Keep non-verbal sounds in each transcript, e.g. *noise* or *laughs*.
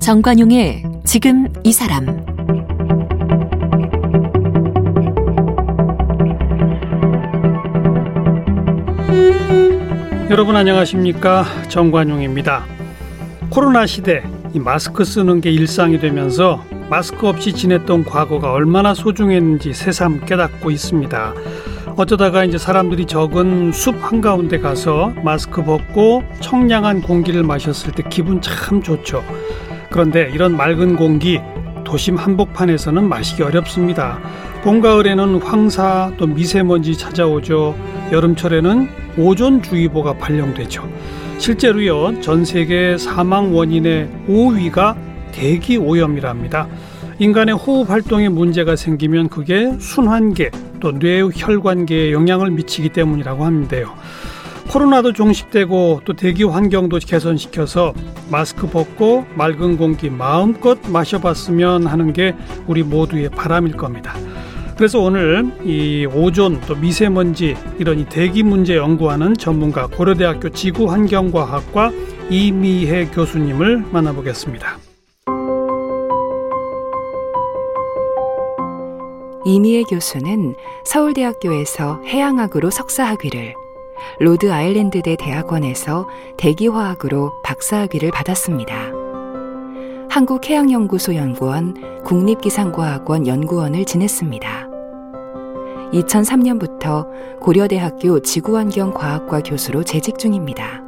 정관용의 지금 이 사람 여러분 안녕하십니까 정관용입니다. 코로나 시대 이 마스크 쓰는 게 일상이 되면서 마스크 없이 지냈던 과거가 얼마나 소중했는지 새삼 깨닫고 있습니다. 어쩌다가 이제 사람들이 적은 숲 한가운데 가서 마스크 벗고 청량한 공기를 마셨을 때 기분 참 좋죠. 그런데 이런 맑은 공기 도심 한복판에서는 마시기 어렵습니다. 봄 가을에는 황사 또 미세먼지 찾아오죠. 여름철에는 오존주의보가 발령되죠. 실제로요 전 세계 사망 원인의 5위가 대기 오염이랍니다. 인간의 호흡 활동에 문제가 생기면 그게 순환계 또 뇌혈관계에 영향을 미치기 때문이라고 하는데요. 코로나도 종식되고 또 대기 환경도 개선시켜서 마스크 벗고 맑은 공기 마음껏 마셔봤으면 하는 게 우리 모두의 바람일 겁니다. 그래서 오늘 이 오존 또 미세먼지 이런 이 대기 문제 연구하는 전문가 고려대학교 지구환경과학과 이미혜 교수님을 만나보겠습니다. 이미혜 교수는 서울대학교에서 해양학으로 석사학위를 로드 아일랜드대 대학원에서 대기화학으로 박사학위를 받았습니다. 한국해양연구소 연구원, 국립기상과학원 연구원을 지냈습니다. 2003년부터 고려대학교 지구환경과학과 교수로 재직 중입니다.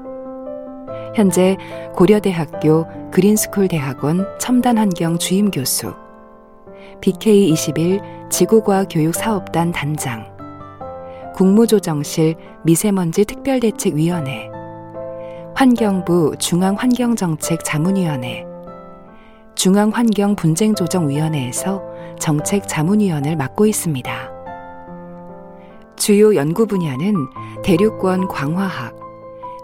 현재 고려대학교 그린스쿨 대학원 첨단환경 주임 교수, BK21 지구과학 교육사업단 단장, 국무조정실 미세먼지 특별대책위원회, 환경부 중앙환경정책 자문위원회, 중앙환경분쟁조정위원회에서 정책 자문위원을 맡고 있습니다. 주요 연구 분야는 대륙권 광화학,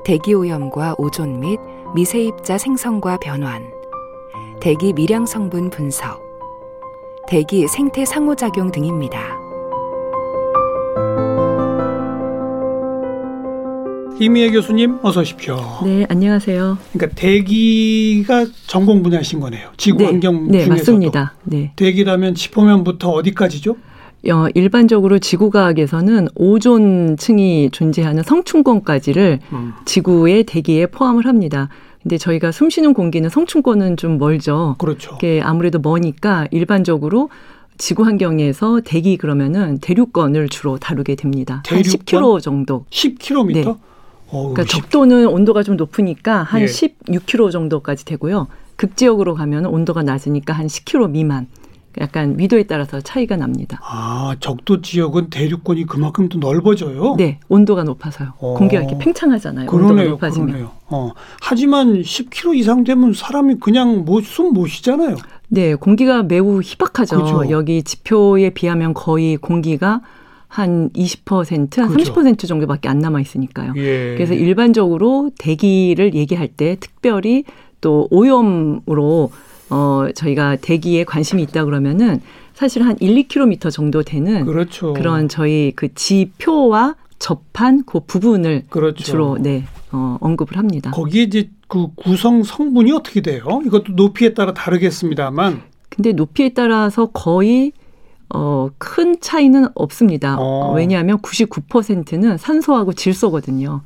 대기오염과 오존 및 미세입자 생성과 변환, 대기 미량 성분 분석, 대기 생태 상호작용 등입니다. 이미혜 교수님 어서 오십시오. 네, 안녕하세요. 그러니까 대기가 전공 분야신 거네요. 지구 네, 환경 네, 중에서도. 맞습니다. 네. 대기라면 지표면부터 어디까지죠? 어, 일반적으로 지구과학에서는 오존 층이 존재하는 성층권까지를 음. 지구의 대기에 포함을 합니다. 근데 저희가 숨 쉬는 공기는 성층권은 좀 멀죠. 그렇죠. 이게 아무래도 머니까 일반적으로 지구 환경에서 대기 그러면은 대륙권을 주로 다루게 됩니다. 한 대륙권? 10km 정도. 10km? 네. 어우, 그러니까 10 적도는 온도가 좀 높으니까 한 예. 16km 정도까지 되고요. 극지역으로 가면 온도가 낮으니까 한 10km 미만. 약간 위도에 따라서 차이가 납니다. 아, 적도 지역은 대륙권이 그만큼 또 넓어져요? 네, 온도가 높아서요. 어. 공기가 이렇게 팽창하잖아요. 그러네요, 높아지면. 그러네요. 어. 하지만 10km 이상 되면 사람이 그냥 뭐 숨못 쉬잖아요. 네, 공기가 매우 희박하죠. 그죠. 여기 지표에 비하면 거의 공기가 한 20%, 한 그죠. 30% 정도밖에 안 남아 있으니까요. 예. 그래서 일반적으로 대기를 얘기할 때 특별히 또 오염으로 어 저희가 대기에 관심이 있다 그러면은 사실 한 1, 2km 정도 되는 그렇죠. 그런 저희 그 지표와 접한 그 부분을 그렇죠. 주로 네 어, 언급을 합니다. 거기에 이제 그 구성 성분이 어떻게 돼요? 이것도 높이에 따라 다르겠습니다만. 근데 높이에 따라서 거의 어, 큰 차이는 없습니다. 어. 왜냐하면 99%는 산소하고 질소거든요.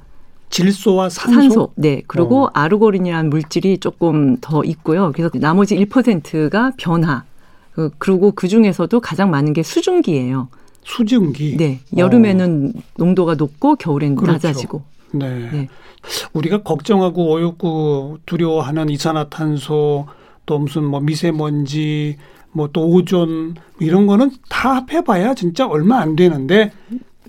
질소와 산소. 산소. 네. 그리고 어. 아르고린이라는 물질이 조금 더 있고요. 그래서 나머지 1%가 변화. 그- 그리고 그 중에서도 가장 많은 게 수증기예요. 수증기. 네. 여름에는 농도가 높고 겨울에는 그렇죠. 낮아지고. 네. 네. 우리가 걱정하고 어렵고 두려워하는 이산화탄소 또 무슨 뭐 미세먼지 뭐 또 오존 이런 거는 다 합해봐야 진짜 얼마 안 되는데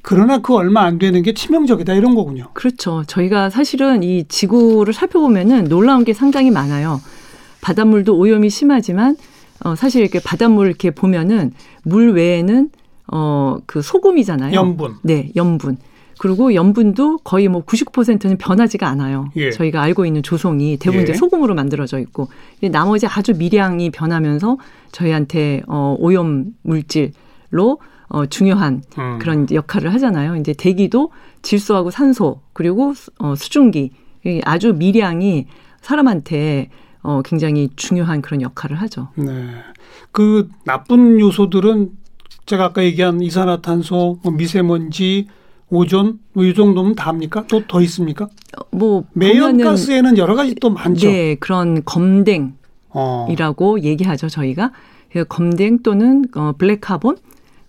그러나 그 얼마 안 되는 게 치명적이다 이런 거군요. 그렇죠. 저희가 사실은 이 지구를 살펴보면은 놀라운 게 상당히 많아요. 바닷물도 오염이 심하지만 어 사실 이렇게 바닷물 이렇게 보면은 물 외에는 어그 소금이잖아요. 염분. 네, 염분. 그리고 염분도 거의 뭐 99%는 변하지가 않아요. 예. 저희가 알고 있는 조성이 대부분 예. 이제 소금으로 만들어져 있고 나머지 아주 미량이 변하면서 저희한테 어 오염 물질로 어 중요한 음. 그런 역할을 하잖아요. 이제 대기도 질소하고 산소 그리고 수- 어 수증기 이 아주 미량이 사람한테 어 굉장히 중요한 그런 역할을 하죠. 네. 그 나쁜 요소들은 제가 아까 얘기한 이산화탄소, 뭐 미세먼지, 오존 뭐이 정도면 다입니까? 또 더 있습니까? 어, 뭐 매연가스에는 여러 가지 또 많죠. 네 그런 검댕 어. 이라고 얘기하죠 저희가 그래서 검댕 또는 어, 블랙카본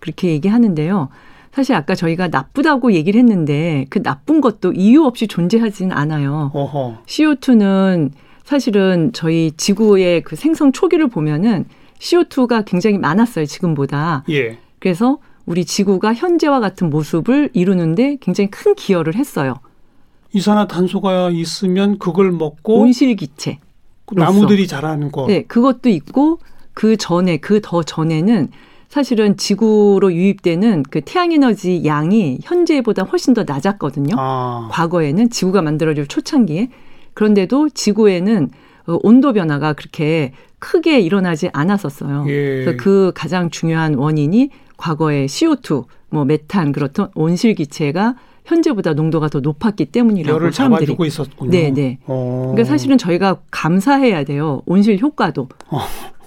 그렇게 얘기하는데요. 사실 아까 저희가 나쁘다고 얘기를 했는데 그 나쁜 것도 이유 없이 존재하지는 않아요. 어허. CO2는 사실은 저희 지구의 그 생성 초기를 보면은 CO2가 굉장히 많았어요 지금보다. 예. 그래서 우리 지구가 현재와 같은 모습을 이루는데 굉장히 큰 기여를 했어요. 이산화탄소가 있으면 그걸 먹고 온실기체. 그 나무들이 자라는 거. 네, 그것도 있고 그 전에 그 더 전에는 사실은 지구로 유입되는 그 태양 에너지 양이 현재보다 훨씬 더 낮았거든요. 아. 과거에는 지구가 만들어질 초창기에 그런데도 지구에는 어, 온도 변화가 그렇게 크게 일어나지 않았었어요. 예. 그래서 그 가장 중요한 원인이 과거에 CO2, 뭐 메탄 그렇던 온실 기체가 현재보다 농도가 더 높았기 때문이라고 열을 사람들이 잡아주고 있었군요. 네, 네. 어. 그러니까 사실은 저희가 감사해야 돼요. 온실 효과도. 어.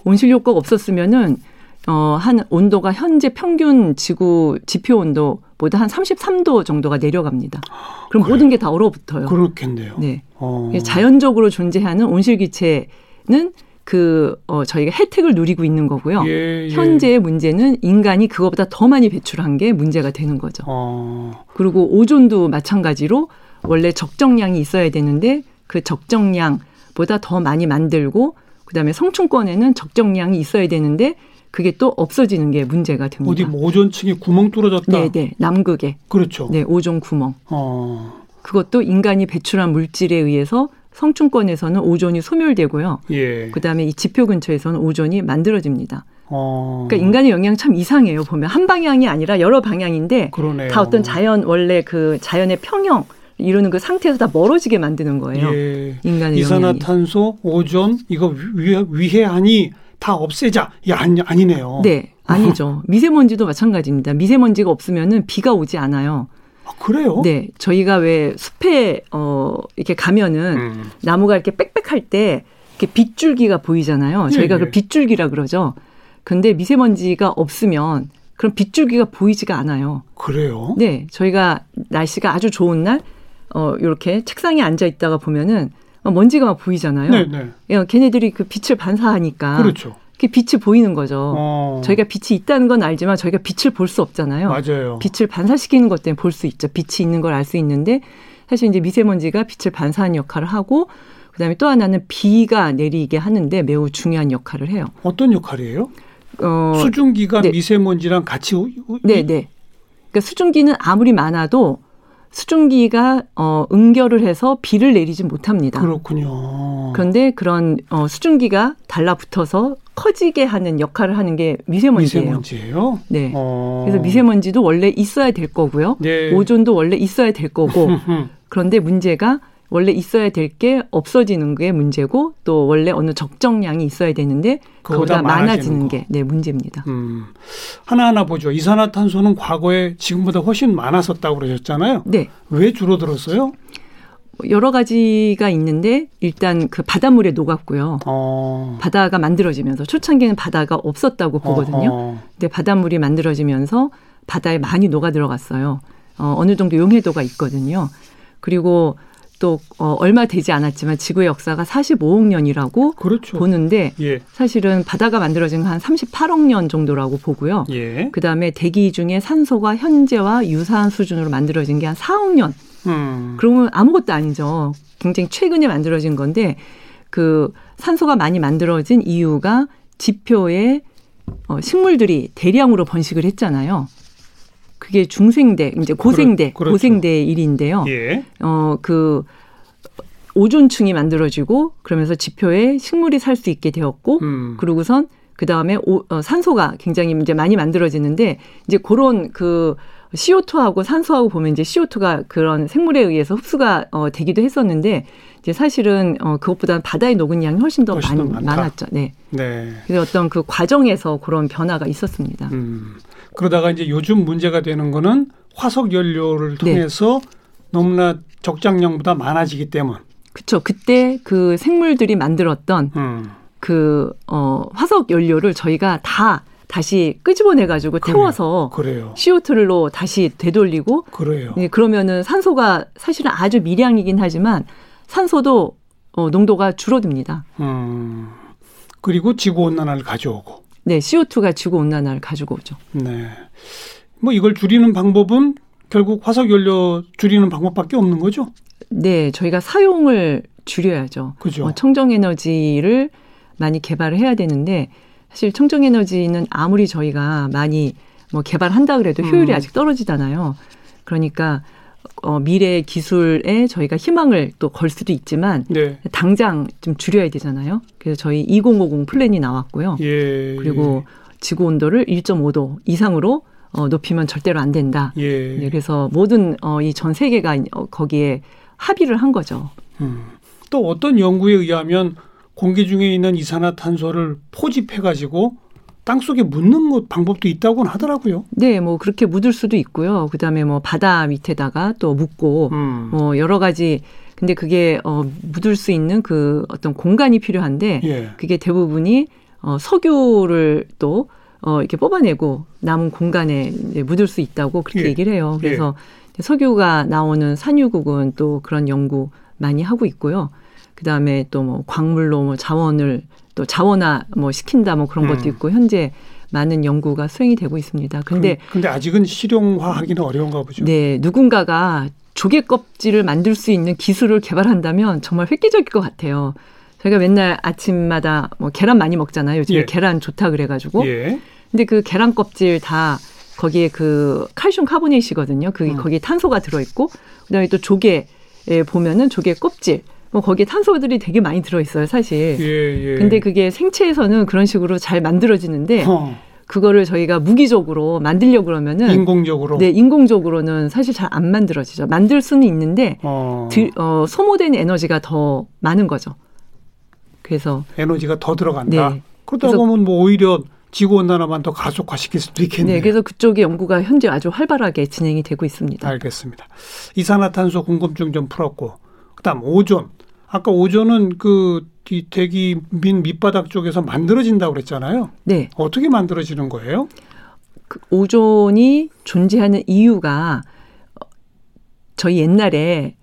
온실 효과가 없었으면은 어, 한 온도가 현재 평균 지구 지표 온도보다 한 33도 정도가 내려갑니다. 그럼 모든 게 다 얼어붙어요. 그렇겠네요. 네. 어. 자연적으로 존재하는 온실기체는 그, 어, 저희가 혜택을 누리고 있는 거고요. 예, 예. 현재의 문제는 인간이 그거보다 더 많이 배출한 게 문제가 되는 거죠. 어. 그리고 오존도 마찬가지로 원래 적정량이 있어야 되는데 그 적정량보다 더 많이 만들고 그다음에 성층권에는 적정량이 있어야 되는데 그게 또 없어지는 게 문제가 됩니다. 어디 뭐 오존층에 구멍 뚫어졌다. 네, 네. 남극에. 그렇죠. 네, 오존 구멍. 어. 그것도 인간이 배출한 물질에 의해서 성층권에서는 오존이 소멸되고요. 예. 그다음에 이 지표 근처에서는 오존이 만들어집니다. 어. 그러니까 인간의 영향 참 이상해요. 보면 한 방향이 아니라 여러 방향인데 그러네요. 다 어떤 자연 원래 그 자연의 평형 이루는 그 상태에서 다 멀어지게 만드는 거예요. 예. 인간의 영향이. 이산화탄소, 오존 이거 위, 위해하니 다 없애자. 이 아니, 아니네요. 네, 아니죠. *laughs* 미세먼지도 마찬가지입니다. 미세먼지가 없으면은 비가 오지 않아요. 아, 그래요? 네, 저희가 왜 숲에 어 이렇게 가면은 음. 나무가 이렇게 빽빽할 때 이렇게 빗줄기가 보이잖아요. 예, 저희가 예. 그 빗줄기라 그러죠. 근데 미세먼지가 없으면 그럼 빗줄기가 보이지가 않아요. 그래요? 네, 저희가 날씨가 아주 좋은 날, 어, 이렇게 책상에 앉아 있다가 보면은 어, 먼지가 막 보이잖아요. 네, 네. 예, 걔네들이 그 빛을 반사하니까. 그렇죠. 그 빛이 보이는 거죠. 어. 저희가 빛이 있다는 건 알지만 저희가 빛을 볼 수 없잖아요. 맞아요. 빛을 반사시키는 것 때문에 볼 수 있죠. 빛이 있는 걸 알 수 있는데 사실 이제 미세먼지가 빛을 반사하는 역할을 하고 그다음에 또 하나는 비가 내리게 하는데 매우 중요한 역할을 해요. 어떤 역할이에요? 어, 수증기가 네. 미세먼지랑 같이 우- 우- 네, 네. 그러니까 수증기는 아무리 많아도 수증기가 어, 응결을 해서 비를 내리지 못합니다. 그렇군요. 그런데 그런 어, 수증기가 달라붙어서 커지게 하는 역할을 하는 게 미세먼지예요. 미세먼지예요? 네. 어. 그래서 미세먼지도 원래 있어야 될 거고요. 네. 오존도 원래 있어야 될 거고. 음, 그런데 문제가 원래 있어야 될 게 없어지는 게 문제고 또 원래 어느 적정량이 있어야 되는데 그보다 많아지는 많아지는 게 네, 문제입니다. 음. 하나하나 보죠. 이산화탄소는 과거에 지금보다 훨씬 많았었다고 그러셨잖아요. 네. 왜 줄어들었어요? 여러 가지가 있는데 일단 그 바닷물에 녹았고요. 어. 바다가 만들어지면서 초창기에는 바다가 없었다고 보거든요. 어허. 근데 바닷물이 만들어지면서 바다에 많이 녹아 들어갔어요. 어, 어느 정도 용해도가 있거든요. 그리고 또 어, 얼마 되지 않았지만 지구의 역사가 45억 년이라고 그렇죠. 보는데 예. 사실은 바다가 만들어진 건한 38억 년 정도라고 보고요. 예. 그 다음에 대기 중에 산소가 현재와 유사한 수준으로 만들어진 게 한 4억 년. 음. 그러면 아무것도 아니죠. 굉장히 최근에 만들어진 건데 그 산소가 많이 만들어진 이유가 지표에 어, 식물들이 대량으로 번식을 했잖아요. 그게 중생대, 이제 고생대, 그렇- 그렇죠. 고생대의 일인데요. 예. 어, 그 오존층이 만들어지고 그러면서 지표에 식물이 살 수 있게 되었고 음. 그러고선 그 다음에 어, 산소가 굉장히 이제 많이 만들어지는데 이제 그런 그 CO2하고 산소하고 보면 이제 CO2가 그런 생물에 의해서 흡수가 어, 되기도 했었는데 이제 사실은 어, 그것보다는 바다에 녹은 양이 훨씬 더 훨씬 많. 많았죠. 네. 네. 그래서 어떤 그 과정에서 그런 변화가 있었습니다. 음. 그러다가 이제 요즘 문제가 되는 거는 화석 연료를 네. 통해서 너무나 적장량보다 많아지기 때문. 그렇죠. 그때 그 생물들이 만들었던 음. 그 어, 화석 연료를 저희가 다 다시 끄집어내 가지고. 태워서 그래요. CO2로 다시 되돌리고 그래요. 예, 그러면은 산소가 사실은 아주 미량이긴 하지만 산소도 어, 농도가 줄어듭니다. 음. 그리고 지구 온난화를 가져오고. 네, CO2가 지구 온난화를 가지고 오죠. 네. 뭐 이걸 줄이는 방법은 결국 화석 연료 줄이는 방법밖에 없는 거죠. 네, 저희가 사용을 줄여야죠. 그죠. 어, 청정 에너지를 많이 개발을 해야 되는데 사실 청정 에너지는 아무리 저희가 많이 뭐 개발한다 그래도 효율이 음. 아직 떨어지잖아요. 그러니까 어, 미래 기술에 저희가 희망을 또 걸 수도 있지만 네. 당장 좀 줄여야 되잖아요. 그래서 저희 2050 플랜이 나왔고요. 예. 그리고 지구 온도를 1.5도 이상으로 어, 높이면 절대로 안 된다. 예. 네, 그래서 모든 어, 이 전 세계가 어, 거기에 합의를 한 거죠. 음. 또 어떤 연구에 의하면 공기 중에 있는 이산화탄소를 포집해 가지고 땅 속에 묻는 것 방법도 있다고는 하더라고요. 네, 뭐 그렇게 묻을 수도 있고요. 그다음에 뭐 바다 밑에다가 또 묻고 음. 뭐 여러 가지 근데 그게 어 묻을 수 있는 그 어떤 공간이 필요한데 예. 그게 대부분이 어 석유를 또 어, 이렇게 뽑아내고 남은 공간에 묻을 수 있다고 그렇게 예. 얘기를 해요. 그래서 석유가 나오는 산유국은 또 그런 연구 많이 하고 있고요. 그 다음에 또 뭐 광물로 뭐 자원을 또 자원화 뭐 시킨다 뭐 그런 것도 음. 있고 현재 많은 연구가 수행이 되고 있습니다. 근데 그- 근데 아직은 실용화하기는 어려운가 보죠. 네 누군가가 조개 껍질을 만들 수 있는 기술을 개발한다면 정말 획기적일 것 같아요. 저희가 맨날 아침마다 뭐 계란 많이 먹잖아요. 요즘에 예. 계란 좋다 그래가지고 예. 근데 그 계란 껍질 다 거기에 그 칼슘 카보네이시거든요. 그 음. 거기 에 탄소가 들어있고 그다음에 또 조개 에 보면은 조개 껍질 뭐 거기에 탄소들이 되게 많이 들어있어요, 사실. 예, 예. 근데 그게 생체에서는 그런 식으로 잘 만들어지는데 어, 그거를 저희가 무기적으로 만들려 그러면은 인공적으로 네 인공적으로는 사실 잘 안 만들어지죠. 만들 수는 있는데 어, 들, 어, 소모된 에너지가 더 많은 거죠. 그래서 에너지가 더 들어간다. 네. 그러다 보면 뭐 오히려 지구 온난화만 더 가속화시킬 수도 있겠네요. 네, 그래서 그쪽의 연구가 현재 아주 활발하게 진행이 되고 있습니다. 알겠습니다. 이산화탄소 궁금증 좀 풀었고, 그다음 오존. 아까 오존은 그이 대기 민 밑바닥 쪽에서 만들어진다고 그랬잖아요. 네, 어떻게 만들어지는 거예요? 그 오존이 존재하는 이유가 어, 저희 옛날에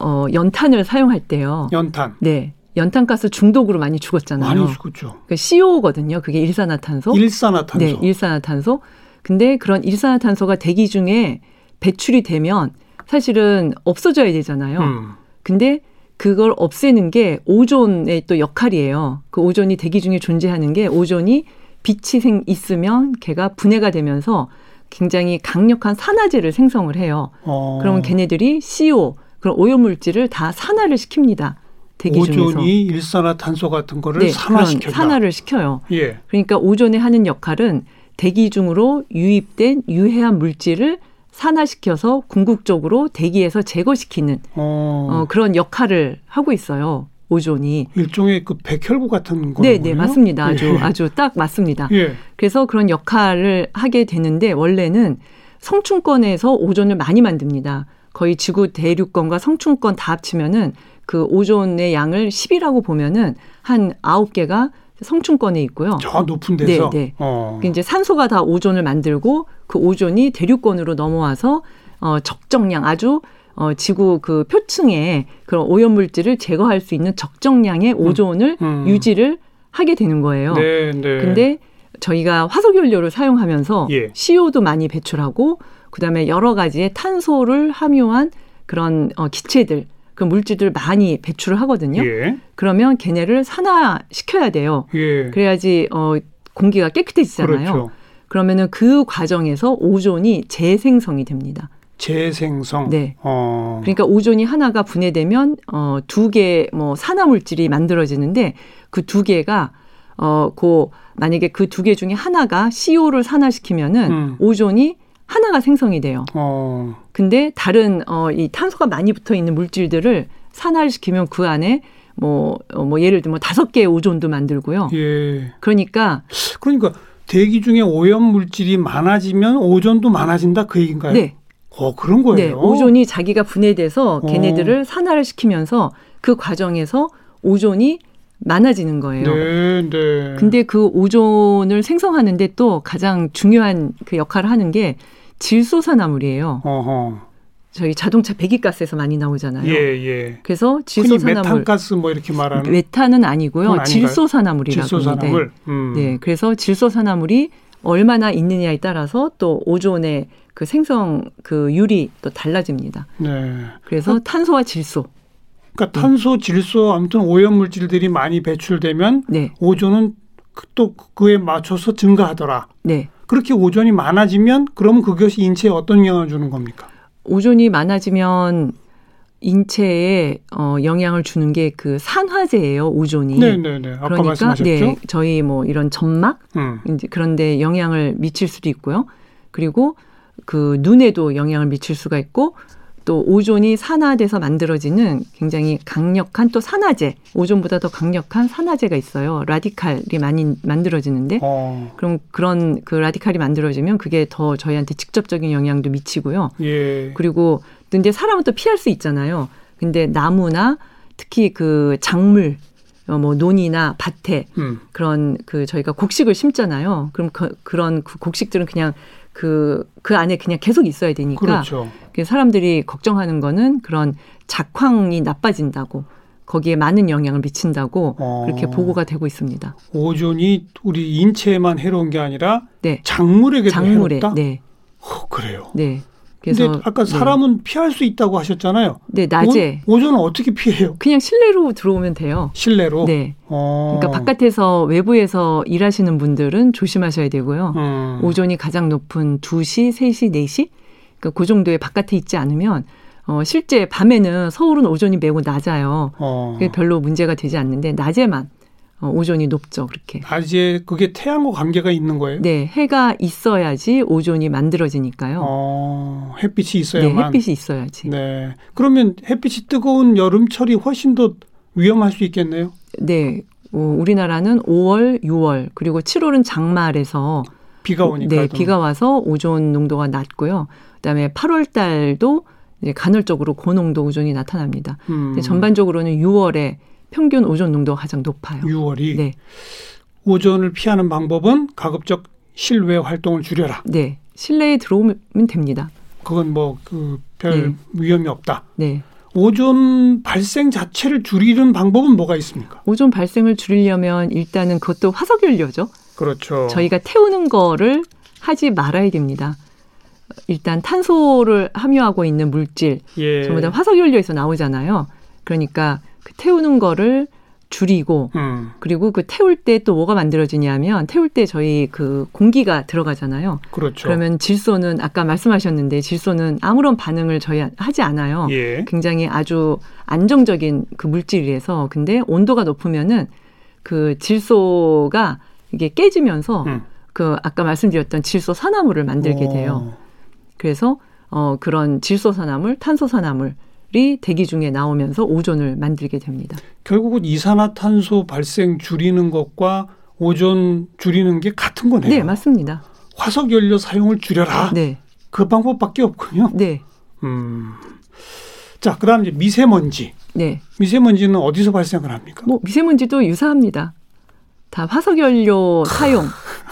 어, 연탄을 사용할 때요. 연탄. 네, 연탄가스 중독으로 많이 죽었잖아요. 많이 죽었죠. 그 CO거든요. 그게 일산화탄소. 일산화탄소. 네, 일산화탄소. 근데 그런 일산화탄소가 대기 중에 배출이 되면 사실은 없어져야 되잖아요. 음. 근데 그걸 없애는 게 오존의 또 역할이에요. 그 오존이 대기 중에 존재하는 게 오존이 빛이 생 있으면 걔가 분해가 되면서 굉장히 강력한 산화제를 생성을 해요. 어, 그러면 걔네들이 CO 그런 오염 물질을 다 산화를 시킵니다. 대기 중에서. 오존이 일산화탄소 같은 거를 네, 산화시켜다. 그런 산화를 시켜요. 예. 그러니까 오존이 하는 역할은 대기 중으로 유입된 유해한 물질을 산화시켜서 궁극적으로 대기에서 제거시키는 어, 어, 그런 역할을 하고 있어요. 오존이. 일종의 그 백혈구 같은 거예요. 네, 네, 맞습니다. 아주 예. 아주 딱 맞습니다. 예. 그래서 그런 역할을 하게 되는데 원래는 성충권에서 오존을 많이 만듭니다. 거의 지구 대륙권과 성충권 다 합치면은 그 오존의 양을 10이라고 보면은 한 9개가 성충권에 있고요. 저 높은 데서. 네, 네. 어. 그 이제 산소가 다 오존을 만들고 그 오존이 대륙권으로 넘어와서 어 적정량 아주 어 지구 그 표층에 그런 오염 물질을 제거할 수 있는 적정량의 오존을 음. 유지를 하게 되는 거예요. 네, 네. 근데 저희가 화석 연료를 사용하면서 예. CO도 많이 배출하고 그다음에 여러 가지의 탄소를 함유한 그런 어 기체들 그 물질들 많이 배출을 하거든요. 예. 그러면 걔네를 산화시켜야 돼요. 예. 그래야지 어 공기가 깨끗해지잖아요. 그렇죠. 그러면은 그 과정에서 오존이 재생성이 됩니다. 재생성. 네. 어. 그러니까 오존이 하나가 분해되면 어 두 개 뭐 산화 물질이 만들어지는데 그 두 개가 어 고 만약에 그 두 개 중에 하나가 CO를 산화시키면은 음. 오존이 하나가 생성이 돼요. 어. 근데 다른 어 이 탄소가 많이 붙어 있는 물질들을 산화를 시키면 그 안에 뭐, 어, 뭐 예를 들면 다섯 개의 오존도 만들고요. 예. 그러니까 그러니까 대기 중에 오염 물질이 많아지면 오존도 많아진다 그 얘기인가요? 네, 어, 그런 거예요. 네, 오존이 자기가 분해돼서 어. 걔네들을 산화를 시키면서 그 과정에서 오존이 많아지는 거예요. 네, 네. 근데 그 오존을 생성하는데 또 가장 중요한 그 역할을 하는 게 질소산화물이에요. 어허. 저희 자동차 배기가스에서 많이 나오잖아요. 예, 예. 그래서 질소산화물 메탄가스 뭐 이렇게 말하는 메탄은 아니고요. 질소산화물이라고. 질소산화물. 음. 네, 그래서 질소산화물이 얼마나 있느냐에 따라서 또 오존의 그 생성 그 율이 또 달라집니다. 네. 그래서 탄소와 질소. 그러니까 탄소, 질소 아무튼 오염 물질들이 많이 배출되면 네, 오존은 그- 또 그에 맞춰서 증가하더라. 네. 그렇게 오존이 많아지면 그럼 그것이 인체에 어떤 영향을 주는 겁니까? 오존이 많아지면 인체에 어, 영향을 주는 게 그 산화제예요. 오존이. 네, 네, 네. 아까 그러니까 말씀하셨죠. 네, 저희 뭐 이런 점막 음. 이제 그런데 영향을 미칠 수도 있고요. 그리고 그 눈에도 영향을 미칠 수가 있고 또 오존이 산화돼서 만들어지는 굉장히 강력한 또 산화제, 오존보다 더 강력한 산화제가 있어요. 라디칼이 많이 만들어지는데 어. 그럼 그런 그 라디칼이 만들어지면 그게 더 저희한테 직접적인 영향도 미치고요. 예. 그리고 근데 사람은 또 피할 수 있잖아요. 근데 나무나 특히 그 작물, 어, 뭐 논이나 밭에 음. 그런 그 저희가 곡식을 심잖아요. 그럼 그, 그런 그 곡식들은 그냥 그, 그 안에 그냥 계속 있어야 되니까. 그렇죠. 그래서 사람들이 걱정하는 거는 그런 작황이 나빠진다고. 거기에 많은 영향을 미친다고 어. 그렇게 보고가 되고 있습니다. 오존이 우리 인체에만 해로운 게 아니라 네. 작물에게도 작물에. 해롭다. 네. 어, 그래요. 네. 그래서 아까 네. 사람은 피할 수 있다고 하셨잖아요. 네, 낮에 오, 오존은 어떻게 피해요? 그냥 실내로 들어오면 돼요. 실내로. 네. 어. 그러니까 바깥에서 외부에서 일하시는 분들은 조심하셔야 되고요. 음. 오존이 가장 높은 2시, 3시, 4시? 그러니까 그 정도에 바깥에 있지 않으면 어 실제 밤에는 서울은 오존이 매우 낮아요. 어. 그게 별로 문제가 되지 않는데 낮에만 어, 오존이 높죠. 그렇게. 낮에 그게 태양과 관계가 있는 거예요? 네, 해가 있어야지 오존이 만들어지니까요. 어, 햇빛이 네, 있어야만. 햇빛이 있어야지. 네. 그러면 햇빛이 뜨거운 여름철이 훨씬 더 위험할 수 있겠네요. 네. 어, 우리나라는 5월, 6월 그리고 7월은 장말에서 비가 오니까. 네, 비가 와서 오존 농도가 낮고요. 그다음에 8월 달도 이제 간헐적으로 고농도 오존이 나타납니다. 음, 전반적으로는 6월에 평균 오존 농도가 가장 높아요. 6월이 네, 오존을 피하는 방법은 가급적 실외 활동을 줄여라. 네. 실내에 들어오면 됩니다. 그건 뭐 그별 네. 위험이 없다. 네. 오존 발생 자체를 줄이는 방법은 뭐가 있습니까? 오존 발생을 줄이려면 일단은 그것도 화석연료죠. 그렇죠. 저희가 태우는 거를 하지 말아야 됩니다. 일단 탄소를 함유하고 있는 물질 예. 전부 다 화석연료에서 나오잖아요. 그러니까 그 태우는 거를 줄이고 음, 그리고 그 태울 때 또 뭐가 만들어지냐면 태울 때 저희 그 공기가 들어가잖아요. 그렇죠. 그러면 질소는 아까 말씀하셨는데 질소는 아무런 반응을 저희 하지 않아요. 예. 굉장히 아주 안정적인 그 물질이라서 근데 온도가 높으면은 그 질소가 이게 깨지면서 음. 그 아까 말씀드렸던 질소 산화물을 만들게 돼요. 어, 그래서 어 그런 질소 산화물, 탄소 산화물 이 대기 중에 나오면서 오존을 만들게 됩니다. 결국은 이산화탄소 발생 줄이는 것과 오존 줄이는 게 같은 거네요. 네, 맞습니다. 화석 연료 사용을 줄여라. 네. 그 방법밖에 없군요. 네. 음. 자, 그다음 이제 미세먼지. 네. 미세먼지는 어디서 발생을 합니까? 뭐 미세먼지도 유사합니다. 다 화석 연료 사용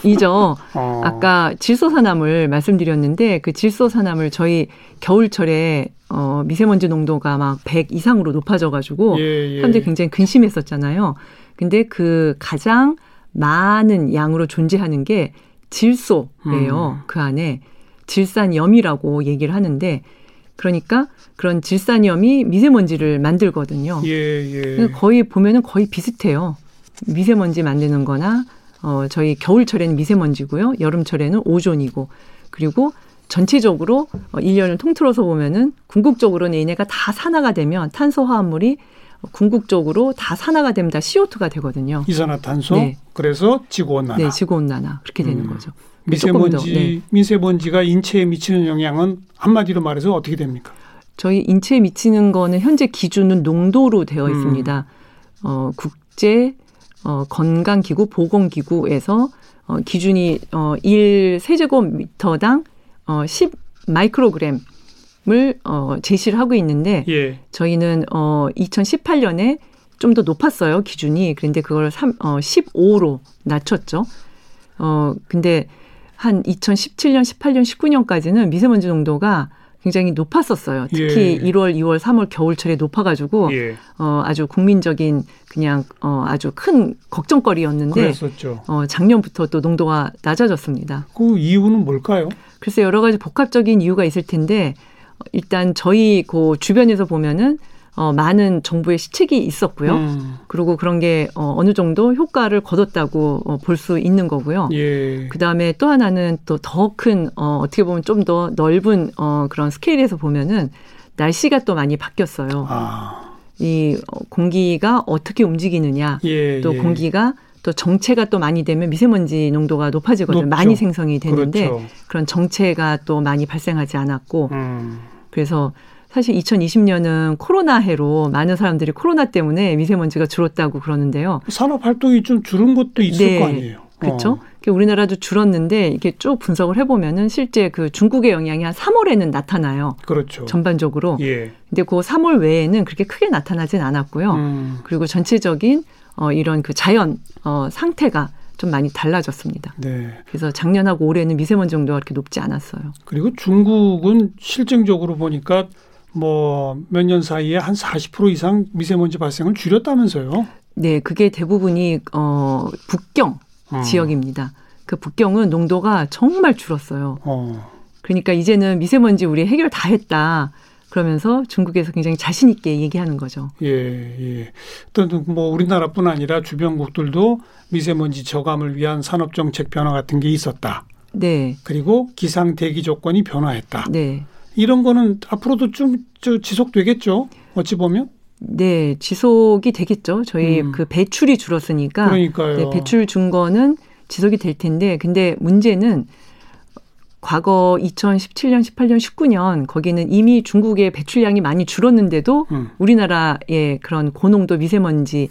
이죠. 어, 아까 질소산화물 말씀드렸는데 그 질소산화물 저희 겨울철에 어 미세먼지 농도가 막 100 이상으로 높아져가지고 예, 예. 사람들이 굉장히 근심했었잖아요. 근데 그 가장 많은 양으로 존재하는 게 질소예요. 음. 그 안에 질산염이라고 얘기를 하는데 그러니까 그런 질산염이 미세먼지를 만들거든요. 예, 예. 거의 보면은 거의 비슷해요. 미세먼지 만드는 거나 어 저희 겨울철에는 미세먼지고요. 여름철에는 오존이고 그리고 전체적으로 어 1년을 통틀어서 보면은 궁극적으로는 얘네가 다 산화가 되면 탄소 화합물이 궁극적으로 다 산화가 되면 다 CO2가 되거든요. 이산화탄소. 네. 그래서 지구 온난화. 네, 지구 온난화 그렇게 되는 음. 거죠. 미세먼지 네. 미세먼지가 인체에 미치는 영향은 한마디로 말해서 어떻게 됩니까? 저희 인체에 미치는 거는 현재 기준은 농도로 되어 음. 있습니다. 어, 국제 어, 건강기구 보건기구에서 어, 기준이 어, 1 세제곱미터당 어, 10 마이크로그램 을 어, 제시를 하고 있는데 예. 저희는 어 2018년에 좀 더 높았어요 기준이 그런데 그걸 3, 어 15로 낮췄죠. 어 근데 한 2017년, 18년, 19년까지는 미세먼지 농도가 굉장히 높았었어요. 특히 예. 1월, 2월, 3월 겨울철에 높아가지고 예. 어 아주 국민적인 그냥 어 아주 큰 걱정거리였는데 그랬었죠. 어 작년부터 또 농도가 낮아졌습니다. 그 이유는 뭘까요? 글쎄 여러 가지 복합적인 이유가 있을 텐데 어, 일단 저희 그 주변에서 보면은 어 많은 정부의 시책이 있었고요. 음, 그리고 그런 게 어, 어느 정도 효과를 거뒀다고 어, 볼 수 있는 거고요. 예. 그 다음에 또 하나는 또 더 큰, 어, 어떻게 보면 좀 더 넓은, 어, 그런 스케일에서 보면은 날씨가 또 많이 바뀌었어요. 아, 이 어, 공기가 어떻게 움직이느냐, 예. 또 예. 공기가 또 정체가 또 많이 되면 미세먼지 농도가 높아지거든요. 높죠. 많이 생성이 되는데 그렇죠. 그런 정체가 또 많이 발생하지 않았고 음, 그래서 사실 2020년은 코로나 해로 많은 사람들이 코로나 때문에 미세먼지가 줄었다고 그러는데요. 산업 활동이 좀 줄은 것도 있을 네. 거 아니에요. 그렇죠. 어. 우리나라도 줄었는데 이게 쭉 분석을 해보면은 실제 그 중국의 영향이 한 3월에는 나타나요. 그렇죠. 전반적으로. 예. 근데 그 3월 외에는 그렇게 크게 나타나진 않았고요. 음, 그리고 전체적인 어 이런 그 자연 어 상태가 좀 많이 달라졌습니다. 네. 그래서 작년하고 올해는 미세먼지 정도가 그렇게 높지 않았어요. 그리고 중국은 실증적으로 보니까 뭐 몇 년 사이에 한 40% 이상 미세먼지 발생을 줄였다면서요. 네, 그게 대부분이 어 북경 음. 지역입니다. 그 북경은 농도가 정말 줄었어요. 어. 그러니까 이제는 미세먼지 우리 해결 다 했다. 그러면서 중국에서 굉장히 자신 있게 얘기하는 거죠. 예, 예. 어떤 뭐 우리나라뿐 아니라 주변국들도 미세먼지 저감을 위한 산업 정책 변화 같은 게 있었다. 네, 그리고 기상 대기 조건이 변화했다. 네, 이런 거는 앞으로도 좀저 지속되겠죠. 어찌 보면. 네 지속이 되겠죠. 저희 음. 그 배출이 줄었으니까 그러니까요. 네, 배출 준 거는 지속이 될 텐데, 근데 문제는 과거 2017년, 18년, 19년 거기는 이미 중국의 배출량이 많이 줄었는데도 음, 우리나라의 그런 고농도 미세먼지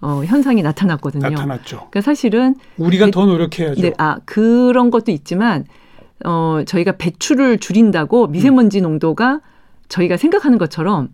어, 현상이 나타났거든요. 나타났죠. 그러니까 사실은 우리가 배- 더 노력해야죠. 네, 아 그런 것도 있지만 어 저희가 배출을 줄인다고 미세먼지 농도가 저희가 생각하는 것처럼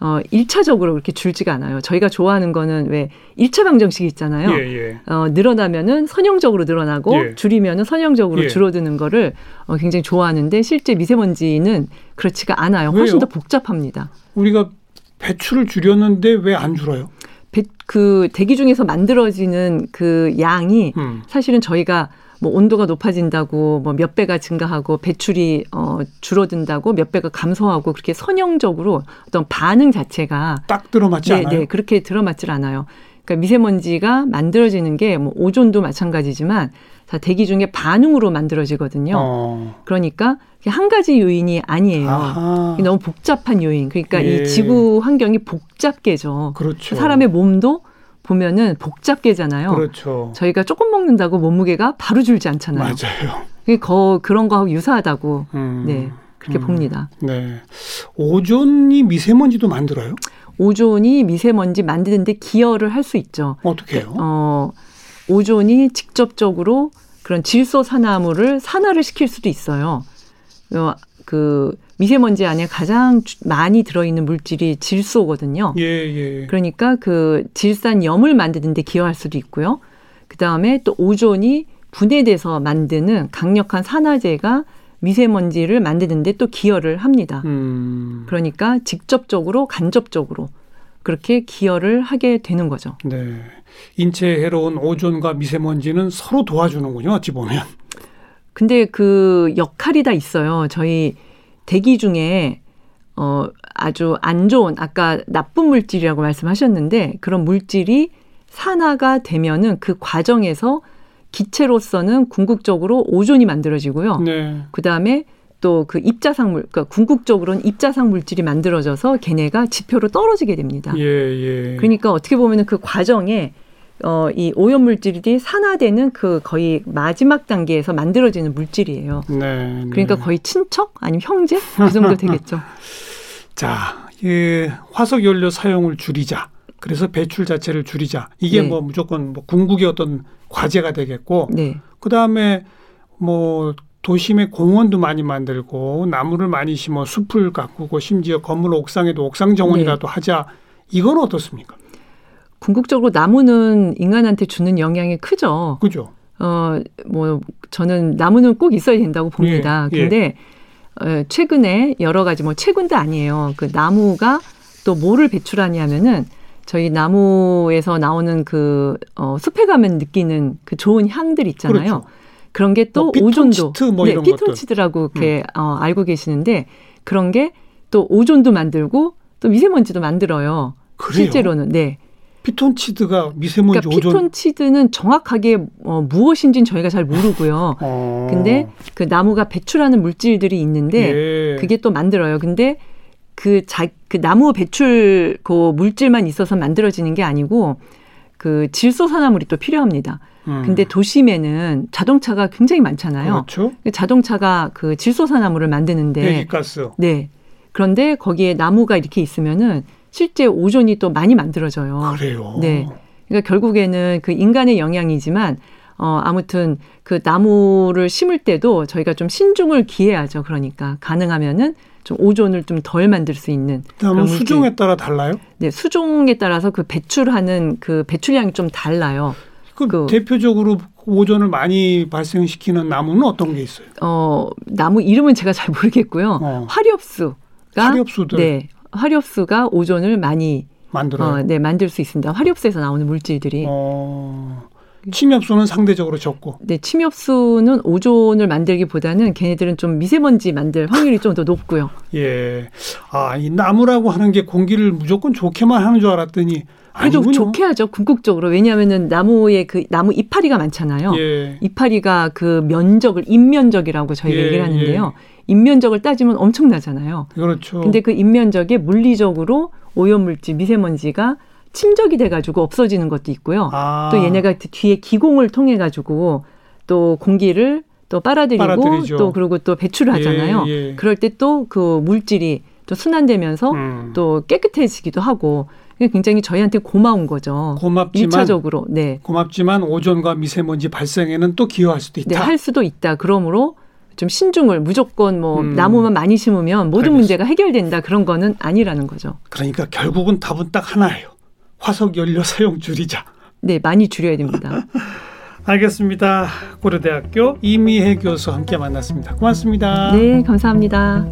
어 1차적으로 그렇게 줄지가 않아요. 저희가 좋아하는 거는 왜 1차 방정식 있잖아요. 예, 예. 어 늘어나면은 선형적으로 늘어나고 예. 줄이면은 선형적으로 예. 줄어드는 거를 어 굉장히 좋아하는데 실제 미세먼지는 그렇지가 않아요. 훨씬 왜요? 더 복잡합니다. 우리가 배출을 줄였는데 왜 안 줄어요? 배- 그 대기 중에서 만들어지는 그 양이 음. 사실은 저희가 뭐 온도가 높아진다고 뭐 몇 배가 증가하고 배출이 어 줄어든다고 몇 배가 감소하고 그렇게 선형적으로 어떤 반응 자체가 딱 들어맞지 네, 않아요. 네 그렇게 들어맞질 않아요. 그러니까 미세먼지가 만들어지는 게 뭐 오존도 마찬가지지만 다 대기 중에 반응으로 만들어지거든요. 어. 그러니까 한 가지 요인이 아니에요. 아하. 너무 복잡한 요인. 그러니까 예. 이 지구 환경이 복잡계죠. 그렇죠. 사람의 몸도 보면은 복잡계잖아요. 그렇죠. 저희가 조금 먹는다고 몸무게가 바로 줄지 않잖아요. 맞아요. 그게 거, 그런 거하고 유사하다고 음. 네 그렇게 음. 봅니다. 네. 오존이 미세먼지도 만들어요? 오존이 미세먼지 만드는데 기여를 할 수 있죠. 어떻게 해요? 어, 오존이 직접적으로 그런 질소 산화물을 산화를 시킬 수도 있어요. 어, 그 미세먼지 안에 가장 주- 많이 들어있는 물질이 질소거든요. 예, 예. 그러니까 그 질산염을 만드는데 기여할 수도 있고요. 그 다음에 또 오존이 분해돼서 만드는 강력한 산화제가 미세먼지를 만드는데 또 기여를 합니다. 음. 그러니까 직접적으로 간접적으로 그렇게 기여를 하게 되는 거죠. 네. 인체에 해로운 오존과 미세먼지는 서로 도와주는군요. 어찌 보면. 근데 그 역할이 다 있어요. 저희 대기 중에 어 아주 안 좋은 아까 나쁜 물질이라고 말씀하셨는데 그런 물질이 산화가 되면은 그 과정에서 기체로서는 궁극적으로 오존이 만들어지고요. 네. 그다음에 또 그 입자상물 그러니까 궁극적으로는 입자상 물질이 만들어져서 걔네가 지표로 떨어지게 됩니다. 예, 예. 그러니까 어떻게 보면은 그 과정에 어, 이 오염 물질이 산화되는 그 거의 마지막 단계에서 만들어지는 물질이에요. 네, 그러니까 네. 거의 친척 아니면 형제 그 정도 되겠죠. *laughs* 자, 이 화석 연료 사용을 줄이자. 그래서 배출 자체를 줄이자. 이게 네. 뭐 무조건 뭐 궁극의 어떤 과제가 되겠고, 네. 그 다음에 뭐 도심에 공원도 많이 만들고 나무를 많이 심어 숲을 가꾸고 심지어 건물 옥상에도 옥상 정원이라도 네. 하자. 이건 어떻습니까? 궁극적으로 나무는 인간한테 주는 영향이 크죠. 그죠? 어, 뭐, 저는 나무는 꼭 있어야 된다고 봅니다. 예, 예. 근데, 어, 최근에 여러 가지, 뭐, 최근도 아니에요. 그 나무가 또 뭐를 배출하냐면은 저희 나무에서 나오는 그, 어, 숲에 가면 느끼는 그 좋은 향들 있잖아요. 그렇죠. 그런 게또 뭐 오존도. 뭐 네. 음. 피톤치드라고 이렇게 어, 알고 계시는데 그런 게 또 오존도 만들고 또 미세먼지도 만들어요. 그래요? 실제로는. 네. 피톤치드가 미세먼지 그러니까 오존. 피톤치드는 정확하게 어, 무엇인지는 저희가 잘 모르고요. *laughs* 어. 근데 그 나무가 배출하는 물질들이 있는데 예. 그게 또 만들어요. 근데 그 자, 그 나무 배출 그 물질만 있어서 만들어지는 게 아니고 그 질소산화물이 또 필요합니다. 음. 근데 도심에는 자동차가 굉장히 많잖아요. 그렇죠. 그 자동차가 그 질소산화물을 만드는데 배기가스. 네. 그런데 거기에 나무가 이렇게 있으면은 실제 오존이 또 많이 만들어져요. 그래요. 네. 그러니까 결국에는 그 인간의 영향이지만 어 아무튼 그 나무를 심을 때도 저희가 좀 신중을 기해야죠. 그러니까 가능하면은 좀 오존을 좀 덜 만들 수 있는 나무. 수종에 따라 달라요? 네, 수종에 따라서 그 배출하는 그 배출량이 좀 달라요. 그, 그- 대표적으로 오존을 많이 발생시키는 나무는 어떤 게 있어요? 어 나무 이름은 제가 잘 모르겠고요. 어. 화렵수가 화렵수들 네. 화렵수가 오존을 많이 만들어요. 어, 네, 만들 수 있습니다. 화렵수에서 나오는 물질들이. 어, 침엽수는 상대적으로 적고. 네, 침엽수는 오존을 만들기보다는 걔네들은 좀 미세먼지 만들 확률이 좀 더 높고요. 예. 아, 이 나무라고 하는 게 공기를 무조건 좋게만 하는 줄 알았더니 아니군요. 좋게 하죠. 궁극적으로. 왜냐하면은 나무에 그 나무 이파리가 많잖아요. 예. 이파리가 그 면적을 인면적이라고 저희가 예, 얘기를 하는데요. 인면적을 따지면 엄청나잖아요. 그렇죠. 근데 그 인면적에 물리적으로 오염물질, 미세먼지가 침적이 돼가지고 없어지는 것도 있고요. 아, 또 얘네가 그 뒤에 기공을 통해 가지고 또 공기를 또 빨아들이고 빨아들이죠. 또 그리고 또 배출을 하잖아요. 예, 예. 그럴 때 또 그 물질이 또 순환되면서 음. 또 깨끗해지기도 하고 굉장히 저희한테 고마운 거죠. 고맙지만 일차적으로 네. 고맙지만 오존과 미세먼지 발생에는 또 기여할 수도 네, 있다. 할 수도 있다. 그러므로 좀 신중을 무조건 뭐 음. 나무만 많이 심으면 모든 알겠습니다. 문제가 해결된다 그런 거는 아니라는 거죠. 그러니까 결국은 답은 딱 하나예요. 화석 연료 사용 줄이자. 네, 많이 줄여야 됩니다. *laughs* 알겠습니다. 고려대학교 이미혜 교수 함께 만났습니다. 고맙습니다. 네, 감사합니다.